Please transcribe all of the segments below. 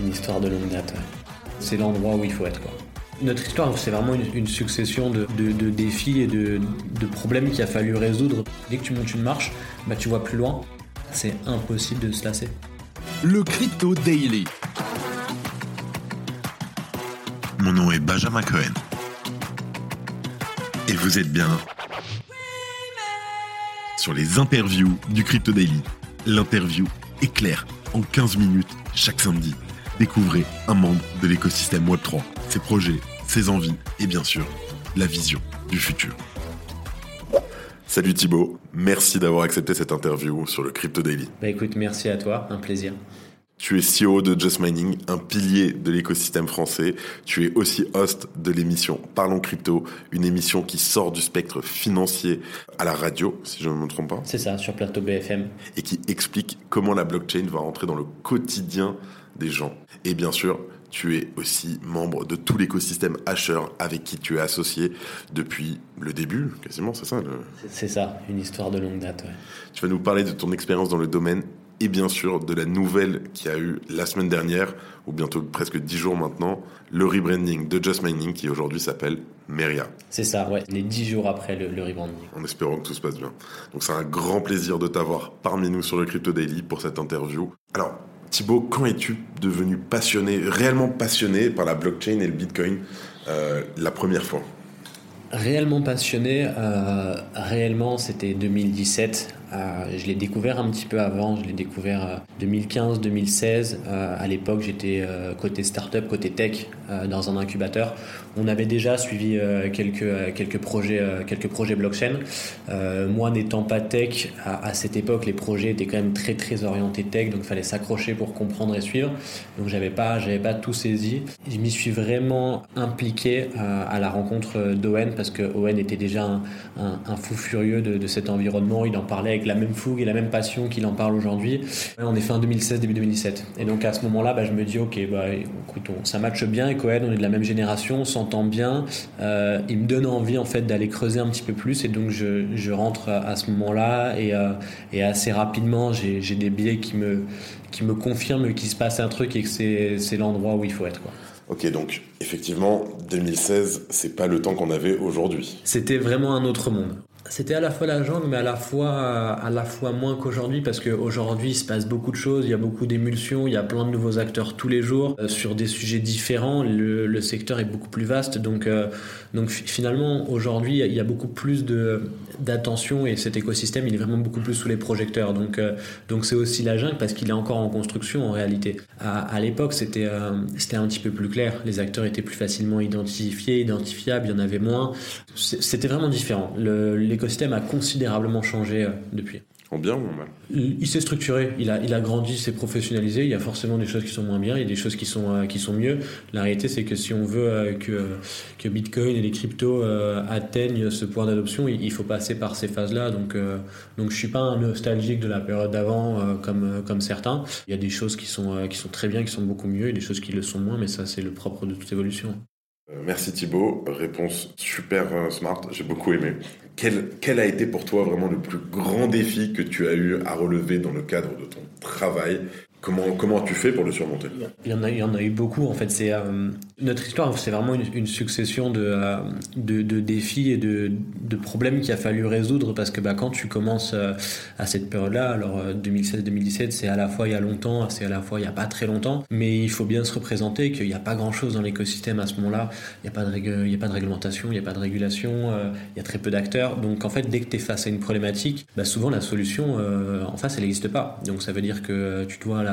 Une histoire de longue date, C'est l'endroit où il faut être, quoi. Notre histoire, c'est vraiment une, succession de, défis et de, problèmes qu'il a fallu résoudre. Dès que tu montes une marche, bah, tu vois plus loin. C'est impossible de se lasser. Le Crypto Daily. Mon nom est Benjamin Cohen. Et vous êtes bien sur les interviews du Crypto Daily. L'interview est claire en 15 minutes chaque samedi. Découvrez un membre de l'écosystème Web3, ses projets, ses envies et bien sûr la vision du futur. Salut Thibaut, merci d'avoir accepté cette interview sur le Crypto Daily. Bah écoute, merci à toi, un plaisir. Tu es CEO de Just Mining, un pilier de l'écosystème français. Tu es aussi host de l'émission Parlons Crypto, une émission qui sort du spectre financier à la radio, si je ne me trompe pas. C'est ça, sur plateau BFM. Et qui explique comment la blockchain va rentrer dans le quotidien des gens. Et bien sûr, tu es aussi membre de tout l'écosystème Asher avec qui tu es associé depuis le début, quasiment, c'est ça C'est ça, une histoire de longue date. Tu vas nous parler de ton expérience dans le domaine et bien sûr de la nouvelle qui a eu la semaine dernière, ou bientôt presque dix jours maintenant, le rebranding de Just Mining qui aujourd'hui s'appelle Meria. C'est ça, ouais, les dix jours après le, le, rebranding. En espérant que tout se passe bien. Donc c'est un grand plaisir de t'avoir parmi nous sur le Crypto Daily pour cette interview. Alors, Thibaut, quand es-tu devenu passionné, réellement passionné par la blockchain et le Bitcoin euh, la première fois? Réellement passionné, euh, réellement c'était 2017 euh, je l'ai découvert un petit peu avant, je l'ai découvert 2015-2016. Euh, euh, à l'époque, j'étais côté startup, côté tech, dans un incubateur. On avait déjà suivi quelques, quelques, projets, quelques projets blockchain. moi, n'étant pas tech, à, cette époque, les projets étaient quand même très très orientés tech, donc il fallait s'accrocher pour comprendre et suivre. Donc j'avais pas, j'avais pas tout saisi. Je m'y suis vraiment impliqué à la rencontre d'Owen parce que Owen était déjà un, fou furieux de, cet environnement. Il en parlait avec la même fougue et la même passion qu'il en parle aujourd'hui. On est fin 2016, début 2017. Et donc à ce moment-là, bah, je me dis, ok, bah, ça matche bien et Cohen, on est de la même génération, on s'entend bien. Euh, il me donne envie en fait d'aller creuser un petit peu plus et donc je, rentre à ce moment-là et, euh, assez rapidement, j'ai des billets qui me, qui me confirment qu'il se passe un truc et que c'est l'endroit où il faut être. Ok, donc effectivement, 2016, c'est pas le temps qu'on avait aujourd'hui. C'était vraiment un autre monde. C'était à la fois la jungle, mais à la fois, à la fois moins qu'aujourd'hui, parce qu'aujourd'hui, il se passe beaucoup de choses, il y a beaucoup d'émulsions, il y a plein de nouveaux acteurs tous les jours, euh, sur des sujets différents, le, secteur est beaucoup plus vaste, donc, euh, donc finalement, aujourd'hui, il y a beaucoup plus d'attention, et cet écosystème, il est vraiment beaucoup plus sous les projecteurs, donc euh, donc c'est aussi la jungle, parce qu'il est encore en construction, en réalité. À, l'époque, c'était c'était un petit peu plus clair, les acteurs étaient plus facilement identifiés, identifiables, il y en avait moins, c'était vraiment différent. L'écosystème a considérablement changé euh, depuis. En bien ou en mal Il, s'est structuré, il a, il a grandi, s'est professionnalisé. Il y a forcément des choses qui sont moins bien, il y a des choses qui sont, euh, qui sont mieux. La réalité, c'est que si on veut euh, que, que Bitcoin et les cryptos atteignent ce point d'adoption, il, faut passer par ces phases-là. Donc, donc je suis pas un nostalgique de la période d'avant comme, comme certains. Il y a des choses qui sont, qui sont très bien, qui sont beaucoup mieux, et des choses qui le sont moins, mais ça, c'est le propre de toute évolution. Merci Thibaut, réponse super smart, j'ai beaucoup aimé. Quel, quel, a été pour toi vraiment le plus grand défi que tu as eu à relever dans le cadre de ton travail? Comment, comment tu fais pour le surmonter? Il y, en a, il y en a eu beaucoup en fait. C'est euh, notre histoire, c'est vraiment une, succession de, euh, de, de, défis et de, de problèmes qu'il a fallu résoudre parce que bah, quand tu commences euh, à cette période-là, alors 2016-2017, c'est à la fois il y a longtemps, c'est à la fois il y a pas très longtemps, mais il faut bien se représenter qu'il n'y a pas grand-chose dans l'écosystème à ce moment-là. Il n'y a y a pas de réglementation, il n'y a pas de régulation, il y a très peu d'acteurs. Donc en fait, dès que tu es face à une problématique, bah, souvent la solution en face, elle n'existe pas. Donc ça veut dire que tu dois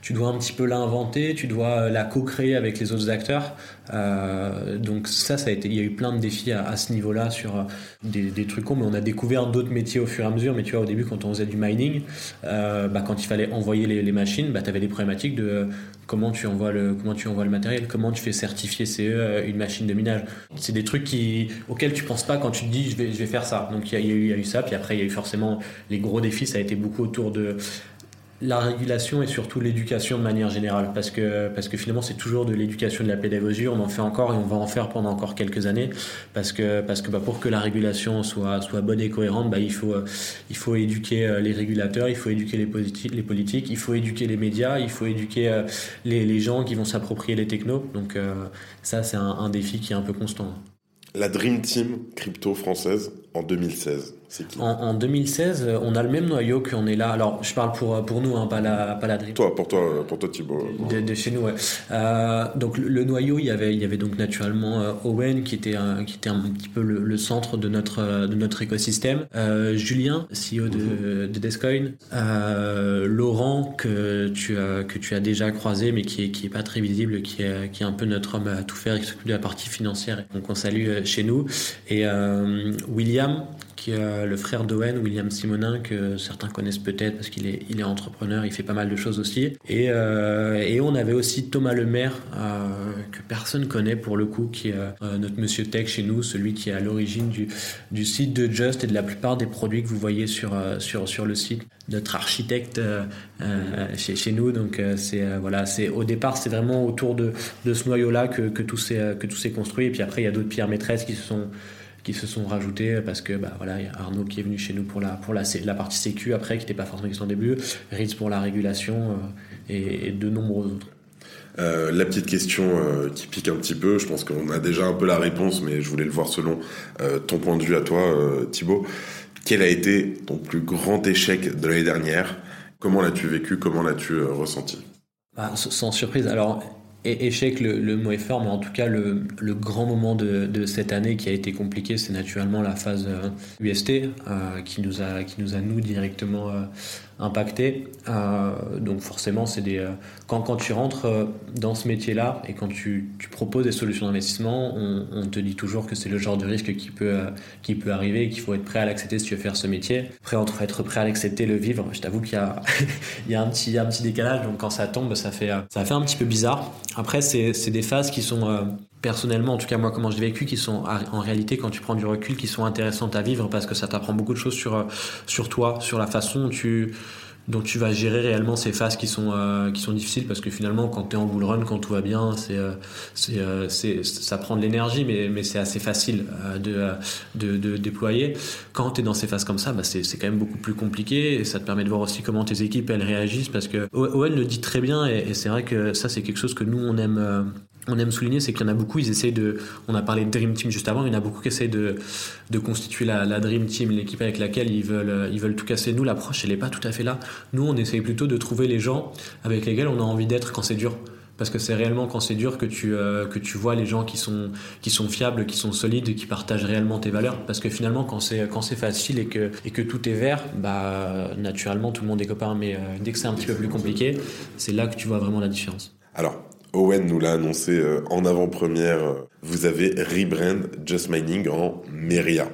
tu dois un petit peu l'inventer, tu dois la co-créer avec les autres acteurs. Euh, donc ça, ça a été, il y a eu plein de défis à, ce niveau-là sur euh, des, trucs mais on a découvert d'autres métiers au fur et à mesure. Mais tu vois, au début, quand on faisait du mining, euh, bah, quand il fallait envoyer les, machines, bah, tu avais des problématiques de comment tu envoies le comment tu envoies le matériel, comment tu fais certifier CE une machine de minage. C'est des trucs qui auxquels tu penses pas quand tu te dis je vais faire ça. Donc a, il y a eu ça, puis après il y a eu forcément les gros défis. Ça a été beaucoup autour de la régulation et surtout l'éducation de manière générale, parce que, parce que finalement c'est toujours de l'éducation de la pédagogie, on en fait encore et on va en faire pendant encore quelques années, parce que, parce que bah, pour que la régulation soit, soit bonne et cohérente, bah, il, faut, il faut éduquer euh, les régulateurs, il faut éduquer les, politiques, il faut éduquer les médias, il faut éduquer euh, les, gens qui vont s'approprier les technos, donc euh, ça c'est un défi qui est un peu constant. La Dream Team crypto française en 2016 en, 2016, euh, on a le même noyau qu'on est là. Alors, je parle pour, pour nous, hein, pas, la, pas la Dream. Toi, pour toi, pour toi Thibaut. De, chez nous, ouais. Euh, donc, le, noyau, il y avait, il y avait donc naturellement euh, Owen, qui était, un, qui était un petit peu le, centre de notre, de notre écosystème. Julien, CEO de, mhm. de Descoin. Laurent, que tu, as, que tu as déjà croisé, mais qui est, qui est pas très visible, qui est, qui est un peu notre homme à tout faire, qui s'occupe de la partie financière. Donc, on salue chez nous. Et William, qui est le frère d'Owen, William Simonin, que certains connaissent peut-être parce qu'il est, il est entrepreneur, il fait pas mal de choses aussi. Et, euh, et on avait aussi Thomas Lemaire, euh, que personne connaît pour le coup, qui est euh, notre monsieur tech chez nous, celui qui est à l'origine du, du site de Just et de la plupart des produits que vous voyez sur, sur, sur le site. Notre architecte chez, chez nous. Donc c'est voilà, c'est au départ c'est vraiment autour de, de ce noyau-là que tout s'est que tout s'est construit. Et puis après il y a d'autres pierres maîtresses qui se sont qui se sont rajoutés parce que bah, voilà, y a Arnaud qui est venu chez nous pour la, pour la, la partie sécu après, qui n'était pas forcément question au début, Ritz pour la régulation euh, et, de nombreux autres. Euh, la petite question euh, qui pique un petit peu, je pense qu'on a déjà un peu la réponse, mais je voulais le voir selon ton point de vue à toi, Thibaut. Quel a été ton plus grand échec de l'année dernière? Comment l'as-tu vécu? Comment l'as-tu ressenti? Bah, Sans surprise. Alors, échec, le, mot est fort, mais en tout cas, le, grand moment de, cette année qui a été compliqué, c'est naturellement la phase UST, euh, qui, nous a, qui nous a, nous, directement euh, impacté. Euh, donc forcément, c'est des euh, quand, quand tu rentres euh, dans ce métier-là et quand tu, tu proposes des solutions d'investissement, on, on, te dit toujours que c'est le genre de risque qui peut qui peut arriver et qu'il faut être prêt à l'accepter si tu veux faire ce métier. Après, entre être prêt à l'accepter, le vivre, je t'avoue qu'il y a il y a un petit un petit décalage. Donc quand ça tombe, ça fait ça fait un petit peu bizarre. Après, c'est c'est des phases qui sont personnellement, en tout cas moi comment je l'ai vécu, qui sont en réalité quand tu prends du recul, qui sont intéressantes à vivre parce que ça t'apprend beaucoup de choses sur sur toi, sur la façon dont tu donc tu vas gérer réellement ces phases qui sont euh, qui sont difficiles parce que finalement quand tu es en bull run quand tout va bien c'est euh, euh, c'est ça prend de l'énergie mais mais c'est assez facile de, de, de déployer. Quand tu es dans ces phases comme ça bah c'est c'est quand même beaucoup plus compliqué et ça te permet de voir aussi comment tes équipes elles réagissent parce que Owen le dit très bien et, et c'est vrai que ça c'est quelque chose que nous on aime on aime souligner, c'est qu'il y en a beaucoup, ils essayent de. On a parlé de Dream Team juste avant, il y en a beaucoup qui essayent de, de constituer la, la Dream Team, l'équipe avec laquelle ils veulent, ils veulent tout casser. Nous, l'approche, elle n'est pas tout à fait là. Nous, on essaye plutôt de trouver les gens avec lesquels on a envie d'être quand c'est dur. Parce que c'est réellement quand c'est dur que tu, euh, que tu vois les gens qui sont, qui sont fiables, qui sont solides, qui partagent réellement tes valeurs. Parce que finalement, quand c'est, quand c'est facile et que, et que tout est vert, bah, naturellement, tout le monde est copain. Mais euh, dès que c'est un petit peu plus compliqué, c'est là que tu vois vraiment la différence. Alors, Owen nous l'a annoncé euh, en avant-première. Vous avez rebrand Just Mining en Meria.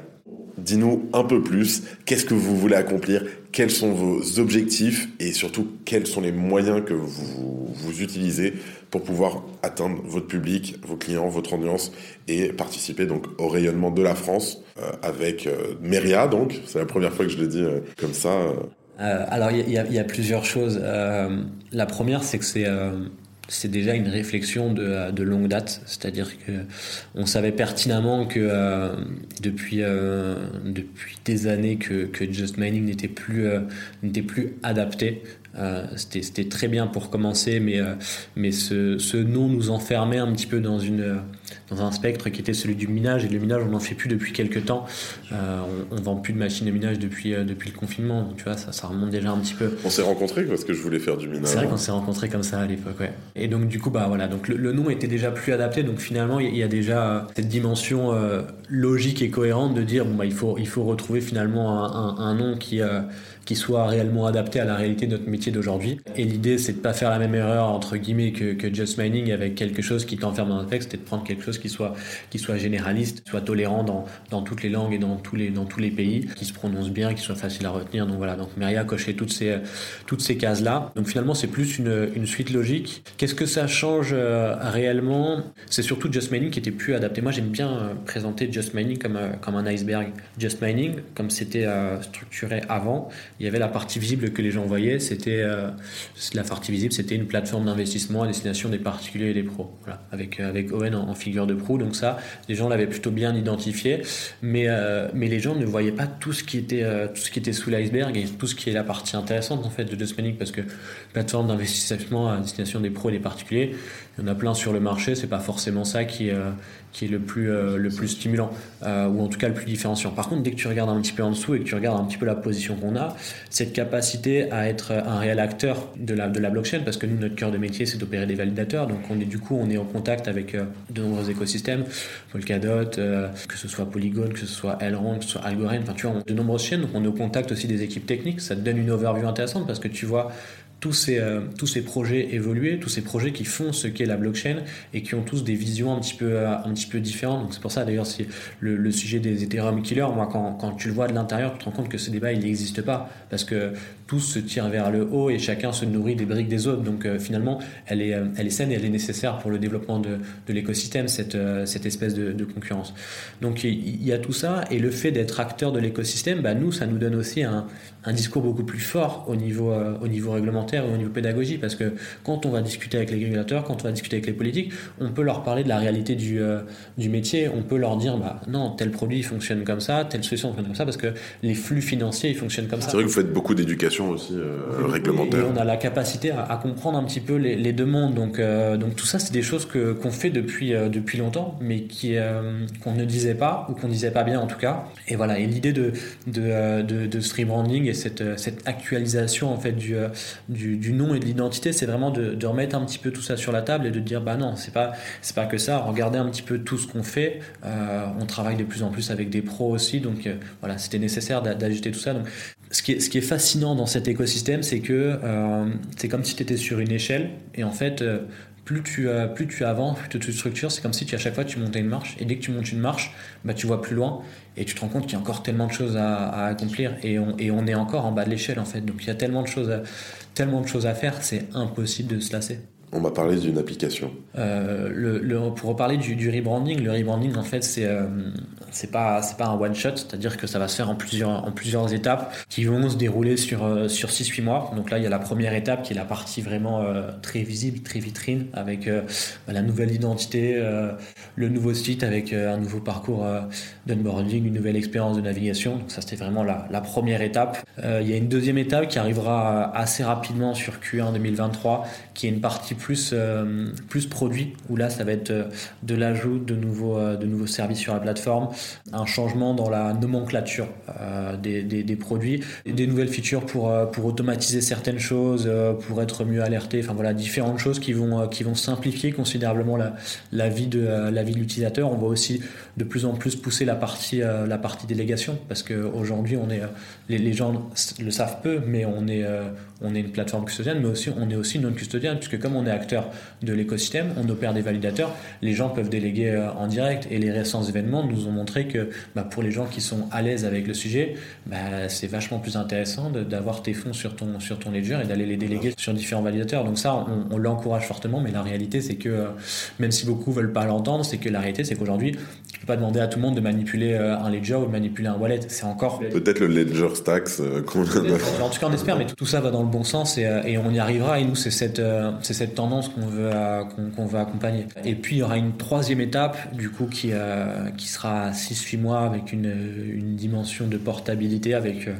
Dis-nous un peu plus, qu'est-ce que vous voulez accomplir, quels sont vos objectifs et surtout quels sont les moyens que vous, vous utilisez pour pouvoir atteindre votre public, vos clients, votre audience et participer donc au rayonnement de la France euh, avec euh, Meria donc, c'est la première fois que je le dis comme ça. alors il y, a plusieurs choses. la première c'est que c'est c'est déjà une réflexion de, de longue date, c'est-à-dire que on savait pertinemment que euh, depuis euh, depuis des années que, Just Mining n'était plus euh, adapté c'était très bien pour commencer, mais, euh, mais ce, ce, nom nous enfermait un petit peu dans, une, dans un spectre qui était celui du minage. Et le minage, on n'en fait plus depuis quelques temps. Euh, on, on vend plus de machines de minage depuis, depuis le confinement. Donc, tu vois, ça, ça remonte déjà un petit peu. On s'est rencontrés parce que je voulais faire du minage. C'est vrai qu'on s'est rencontrés comme ça à l'époque, ouais. Et donc, du coup, bah voilà. Donc, le, nom était déjà plus adapté. Donc, finalement, il y, a déjà cette dimension logique et cohérente de dire, bon, bah, il faut, il faut retrouver finalement un, un, un nom qui qui soit réellement adapté à la réalité de notre métier d'aujourd'hui. Et l'idée, c'est de pas faire la même erreur entre guillemets que, just mining avec quelque chose qui t'enferme dans un texte, et de prendre quelque chose qui soit qui soit généraliste, soit tolérant dans, dans toutes les langues et dans tous les dans tous les pays, qui se prononce bien, qui soit facile à retenir. Donc voilà, donc Meria coché toutes ces toutes ces cases là. Donc finalement, c'est plus une, une suite logique. Qu'est-ce que ça change euh, réellement? C'est surtout just mining qui était plus adapté. Moi, j'aime bien euh, présenter just mining comme euh, comme un iceberg. Just mining, comme c'était structuré avant, il y avait la partie visible que les gens voyaient, c'était la partie visible, c'était une plateforme d'investissement à destination des particuliers et des pros, voilà, avec avec Owen en, figure de proue. Donc ça, les gens l'avaient plutôt bien identifié, mais mais les gens ne voyaient pas tout ce qui était tout ce qui était sous l'iceberg et tout ce qui est la partie intéressante en fait de Just parce que plateforme d'investissement à destination des pros et des particuliers, il y en a plein sur le marché, c'est pas forcément ça qui, euh, est le plus, euh, stimulant, euh, ou en tout cas le plus différenciant. Par contre, dès que tu regardes un petit peu en dessous et que tu regardes un petit peu la position qu'on a, cette capacité à être un réel acteur de la, de la blockchain, parce que nous, notre cœur de métier, c'est d'opérer des validateurs, donc on est du coup, on est en contact avec de nombreux écosystèmes, Polkadot, que ce soit Polygon, que ce soit Elrond, que ce soit Algorand, enfin tu vois, de nombreuses chaînes, donc on est au contact aussi des équipes techniques, ça te donne une overview intéressante parce que tu vois tous ces, euh, tous ces projets évoluer, tous ces projets qui font ce qu'est la blockchain et qui ont tous des visions un petit peu, euh, un petit peu différentes. C'est pour ça d'ailleurs si le, sujet des Ethereum killers, moi quand, quand tu le vois de l'intérieur, tu te rends compte que ce débat il n'existe pas parce que tous se tirent vers le haut et chacun se nourrit des briques des autres. Donc euh, finalement, elle est, elle est saine et elle est nécessaire pour le développement de, de l'écosystème, cette, cette espèce de, de concurrence. Donc il y, a tout ça et le fait d'être acteur de l'écosystème, bah, nous, ça nous donne aussi un, un discours beaucoup plus fort au niveau, au niveau réglementaire au niveau pédagogie, parce que quand on va discuter avec les régulateurs, quand on va discuter avec les politiques, on peut leur parler de la réalité du, euh, du métier, on peut leur dire, bah, non, tel produit fonctionne comme ça, telle solution fonctionne comme ça, parce que les flux financiers, ils fonctionnent comme ça. C'est vrai que vous faites beaucoup d'éducation aussi euh, réglementaire. Et on a la capacité à, comprendre un petit peu les, les demandes, donc, euh, donc tout ça, c'est des choses que, qu'on fait depuis, depuis longtemps, mais qui, qu'on ne disait pas, ou qu'on disait pas bien en tout cas. Et voilà, et l'idée de, de, de, de stream branding et cette, cette actualisation en fait du, du, nom et de l'identité, c'est vraiment de, remettre un petit peu tout ça sur la table et de dire bah non, c'est pas c'est pas que ça. Regardez un petit peu tout ce qu'on fait. Euh, on travaille de plus en plus avec des pros aussi, donc euh, voilà, c'était nécessaire d'ajouter tout ça. Donc, ce qui, est, ce qui est fascinant dans cet écosystème, c'est que euh, c'est comme si tu étais sur une échelle et en fait plus tu, plus tu avances, plus tu structures, c'est comme si tu, à chaque fois tu montais une marche. Et dès que tu montes une marche, bah, tu vois plus loin et tu te rends compte qu'il y a encore tellement de choses à, accomplir. Et on, et on, est encore en bas de l'échelle en fait. Donc il y a tellement de choses à, tellement de choses à faire, c'est impossible de se lasser. On m'a parlé d'une application. Euh, pour reparler du, rebranding, le rebranding en fait c'est euh, pas c'est pas un one shot, c'est-à-dire que ça va se faire en plusieurs en plusieurs étapes qui vont se dérouler sur euh, sur 6 8 mois. Donc là, il y a la première étape qui est la partie vraiment euh, très visible, très vitrine avec euh, la nouvelle identité, le nouveau site avec un nouveau parcours d'onboarding, une nouvelle expérience de navigation. Donc ça c'était vraiment la, la première étape. il y a une deuxième étape qui arrivera assez rapidement sur Q1 2023 qui est une partie plus plus produit où là ça va être de l'ajout de nouveaux de nouveaux services sur la plateforme, un changement dans la nomenclature euh, des, des, produits, des nouvelles features pour, euh, pour automatiser certaines choses, euh, pour être mieux alerté, enfin voilà, différentes choses qui vont, qui vont simplifier considérablement la, vie de la vie de l'utilisateur. On va aussi de plus en plus pousser la partie, la partie délégation parce qu'aujourd'hui, on est, les, gens le savent peu, mais on est, on est une plateforme custodienne, mais aussi on est aussi non custodienne, puisque comme on est acteur de l'écosystème, on opère des validateurs, les gens peuvent déléguer en direct et les récents événements nous ont montré que bah, pour les gens qui sont à l'aise avec le sujet, bah, c'est vachement plus intéressant d'avoir tes fonds sur ton, sur ledger et d'aller les déléguer sur différents validateurs. Donc ça, on, l'encourage fortement, mais la réalité, c'est que, euh, même si beaucoup veulent pas l'entendre, c'est que la réalité, c'est qu'aujourd'hui, tu peux pas demander à tout le monde de manipuler euh, un ledger ou de manipuler un wallet. C'est encore... Peut-être le ledger stacks euh, qu'on En tout cas, on espère, mais tout ça va dans le bon sens et, et on y arrivera. Et nous, c'est cette, c'est cette tendance qu'on veut, qu'on veut accompagner. Et puis, il y aura une troisième étape, du coup, qui, qui sera 6-8 mois avec une, une, dimension de portabilité, avec, euh,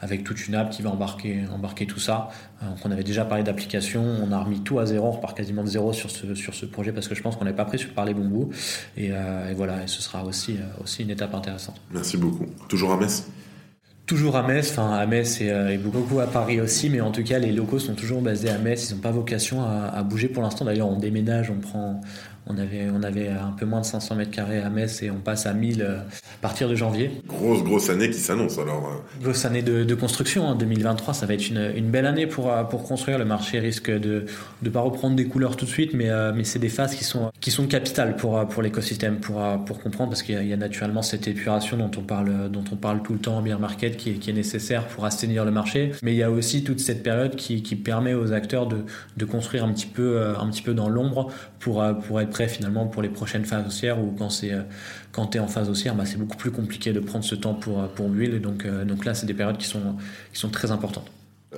avec toute une app qui va embarquer, embarquer tout ça. Euh, on avait déjà parlé d'application, on a remis tout à zéro, on repart quasiment de zéro sur ce, sur ce projet parce que je pense qu'on n'est pas pris sur parler bon bout. Et, euh, et, voilà, et ce sera aussi, aussi une étape intéressante. Merci beaucoup. Toujours à Metz? Toujours à Metz, enfin à Metz et, beaucoup à Paris aussi, mais en tout cas les locaux sont toujours basés à Metz, ils n'ont pas vocation à, à bouger pour l'instant. D'ailleurs on déménage, on prend, on avait, on avait un peu moins de 500 mètres carrés à Metz et on passe à 1000 euh, à partir de janvier. Grosse, grosse année qui s'annonce alors. Euh. Grosse année de, construction. en hein. 2023, ça va être une, une, belle année pour, euh, pour construire. Le marché risque de ne pas reprendre des couleurs tout de suite, mais, mais c'est des phases qui sont, qui sont capitales pour, pour l'écosystème, pour, pour comprendre, parce qu'il y, a naturellement cette épuration dont on parle, dont on parle tout le temps en bear market trade qui est, qui est, nécessaire pour assainir le marché. Mais il y a aussi toute cette période qui, qui permet aux acteurs de, de, construire un petit peu, un petit peu dans l'ombre pour, pour être prêt finalement pour les prochaines phases haussières ou quand c'est quand tu es en phase haussière, bah, c'est beaucoup plus compliqué de prendre ce temps pour, pour build. Donc, donc là, c'est des périodes qui sont, qui sont très importantes.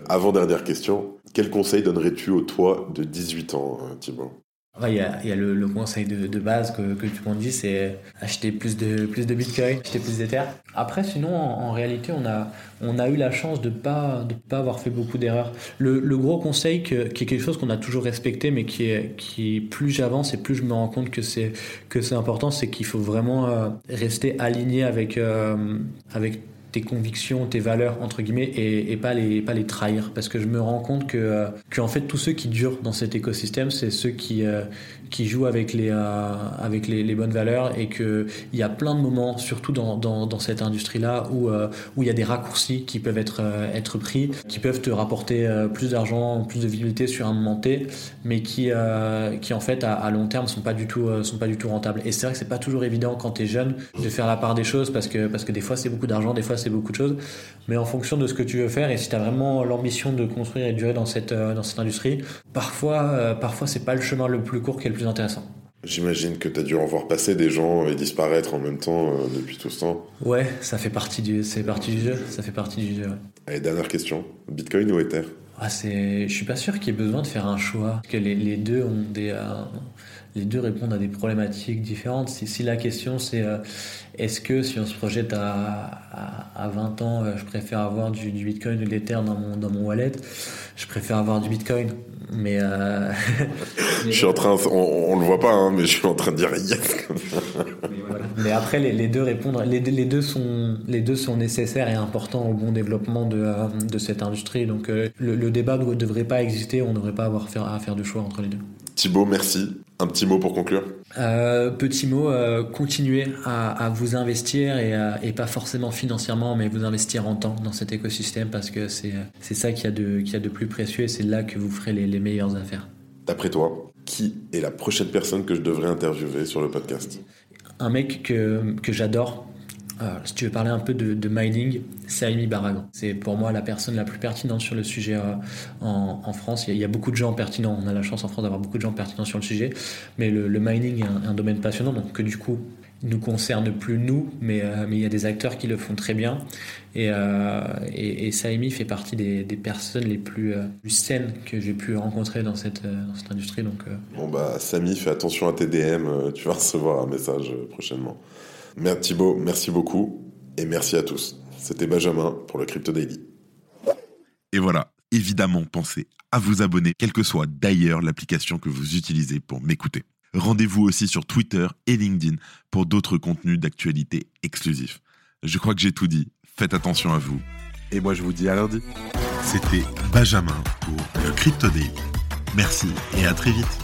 Avant dernière question, quel conseil donnerais-tu au toi de 18 ans, Thibaut? Il y a, le, le, conseil de, base que, que tu m'en dis, c'est acheter plus de, plus de Bitcoin, acheter plus d'Ether. Après, sinon, en, réalité, on a, on a eu la chance de pas, de pas avoir fait beaucoup d'erreurs. Le, le, gros conseil, qui est quelque chose qu'on a toujours respecté, mais qui est, qui plus j'avance et plus je me rends compte que c'est, que c'est important, c'est qu'il faut vraiment euh, rester aligné avec, euh, avec tes convictions, tes valeurs entre guillemets et, pas les pas les trahir. Parce que je me rends compte que euh, que en fait tous ceux qui durent dans cet écosystème c'est ceux qui euh, qui jouent avec les euh, avec les, bonnes valeurs et que il y a plein de moments surtout dans, dans, cette industrie là où il y a des raccourcis qui peuvent être être pris qui peuvent te rapporter plus d'argent plus de visibilité sur un moment T mais qui qui en fait à, long terme sont pas du tout sont pas du tout rentables. Et c'est vrai que c'est pas toujours évident quand tu es jeune de faire la part des choses parce que parce que des fois c'est beaucoup d'argent des fois c'est beaucoup de choses. Mais en fonction de ce que tu veux faire et si tu as vraiment l'ambition de construire et de durer dans cette, euh, dans cette industrie, parfois, euh, parfois c'est pas le chemin le plus court qui est le plus intéressant. J'imagine que tu as dû en voir passer des gens et disparaître en même temps euh, depuis tout ce temps. Ouais, ça fait partie du, c'est partie du jeu. Ça fait partie du jeu. Ouais. Allez, dernière question. Bitcoin ou Ether? Ah, c'est, je suis pas sûr qu'il y ait besoin de faire un choix. Parce que les, les deux ont des, euh, les deux répondent à des problématiques différentes. Si, si la question c'est euh, est-ce que si on se projette à, à, à 20 ans, euh, je préfère avoir du, du Bitcoin ou de l'Ether dans mon, dans mon wallet, je préfère avoir du Bitcoin. Mais, euh... je suis en train, on, on le voit pas, hein, mais je suis en train de dire yes. mais, voilà. mais après, les, les, deux répondent, les, les, deux sont, les deux sont nécessaires et importants au bon développement de, de cette industrie. Donc le, le, débat ne devrait pas exister, on ne devrait pas avoir à faire de choix entre les deux. Thibaut, merci. Un petit mot pour conclure euh, Petit mot, euh, continuez à, à, vous investir et, à, et, pas forcément financièrement, mais vous investir en temps dans cet écosystème parce que c'est ça qu'il y, a de, y a de plus précieux et c'est là que vous ferez les, les meilleures affaires. D'après toi, qui est la prochaine personne que je devrais interviewer sur le podcast? Un mec que, que j'adore, alors, si tu veux parler un peu de, mining, Saimi Baragan. C'est pour moi la personne la plus pertinente sur le sujet euh, en, France. Il y, a, il beaucoup de gens pertinents. On a la chance en France d'avoir beaucoup de gens pertinents sur le sujet. Mais le, mining est un, domaine passionnant, donc que du coup nous concerne plus nous, mais, euh, il y a des acteurs qui le font très bien. Et, euh, et, fait partie des, personnes les plus, euh, plus saines que j'ai pu rencontrer dans cette, dans cette industrie. Donc, Bon bah Samy, fais attention à tes DM, tu vas recevoir un message prochainement. Merci Thibaut, merci beaucoup et merci à tous. C'était Benjamin pour le Crypto Daily. Et voilà, évidemment, pensez à vous abonner, quelle que soit d'ailleurs l'application que vous utilisez pour m'écouter. Rendez-vous aussi sur Twitter et LinkedIn pour d'autres contenus d'actualité exclusifs. Je crois que j'ai tout dit. Faites attention à vous. Et moi, je vous dis à lundi. C'était Benjamin pour le Crypto Daily. Merci et à très vite.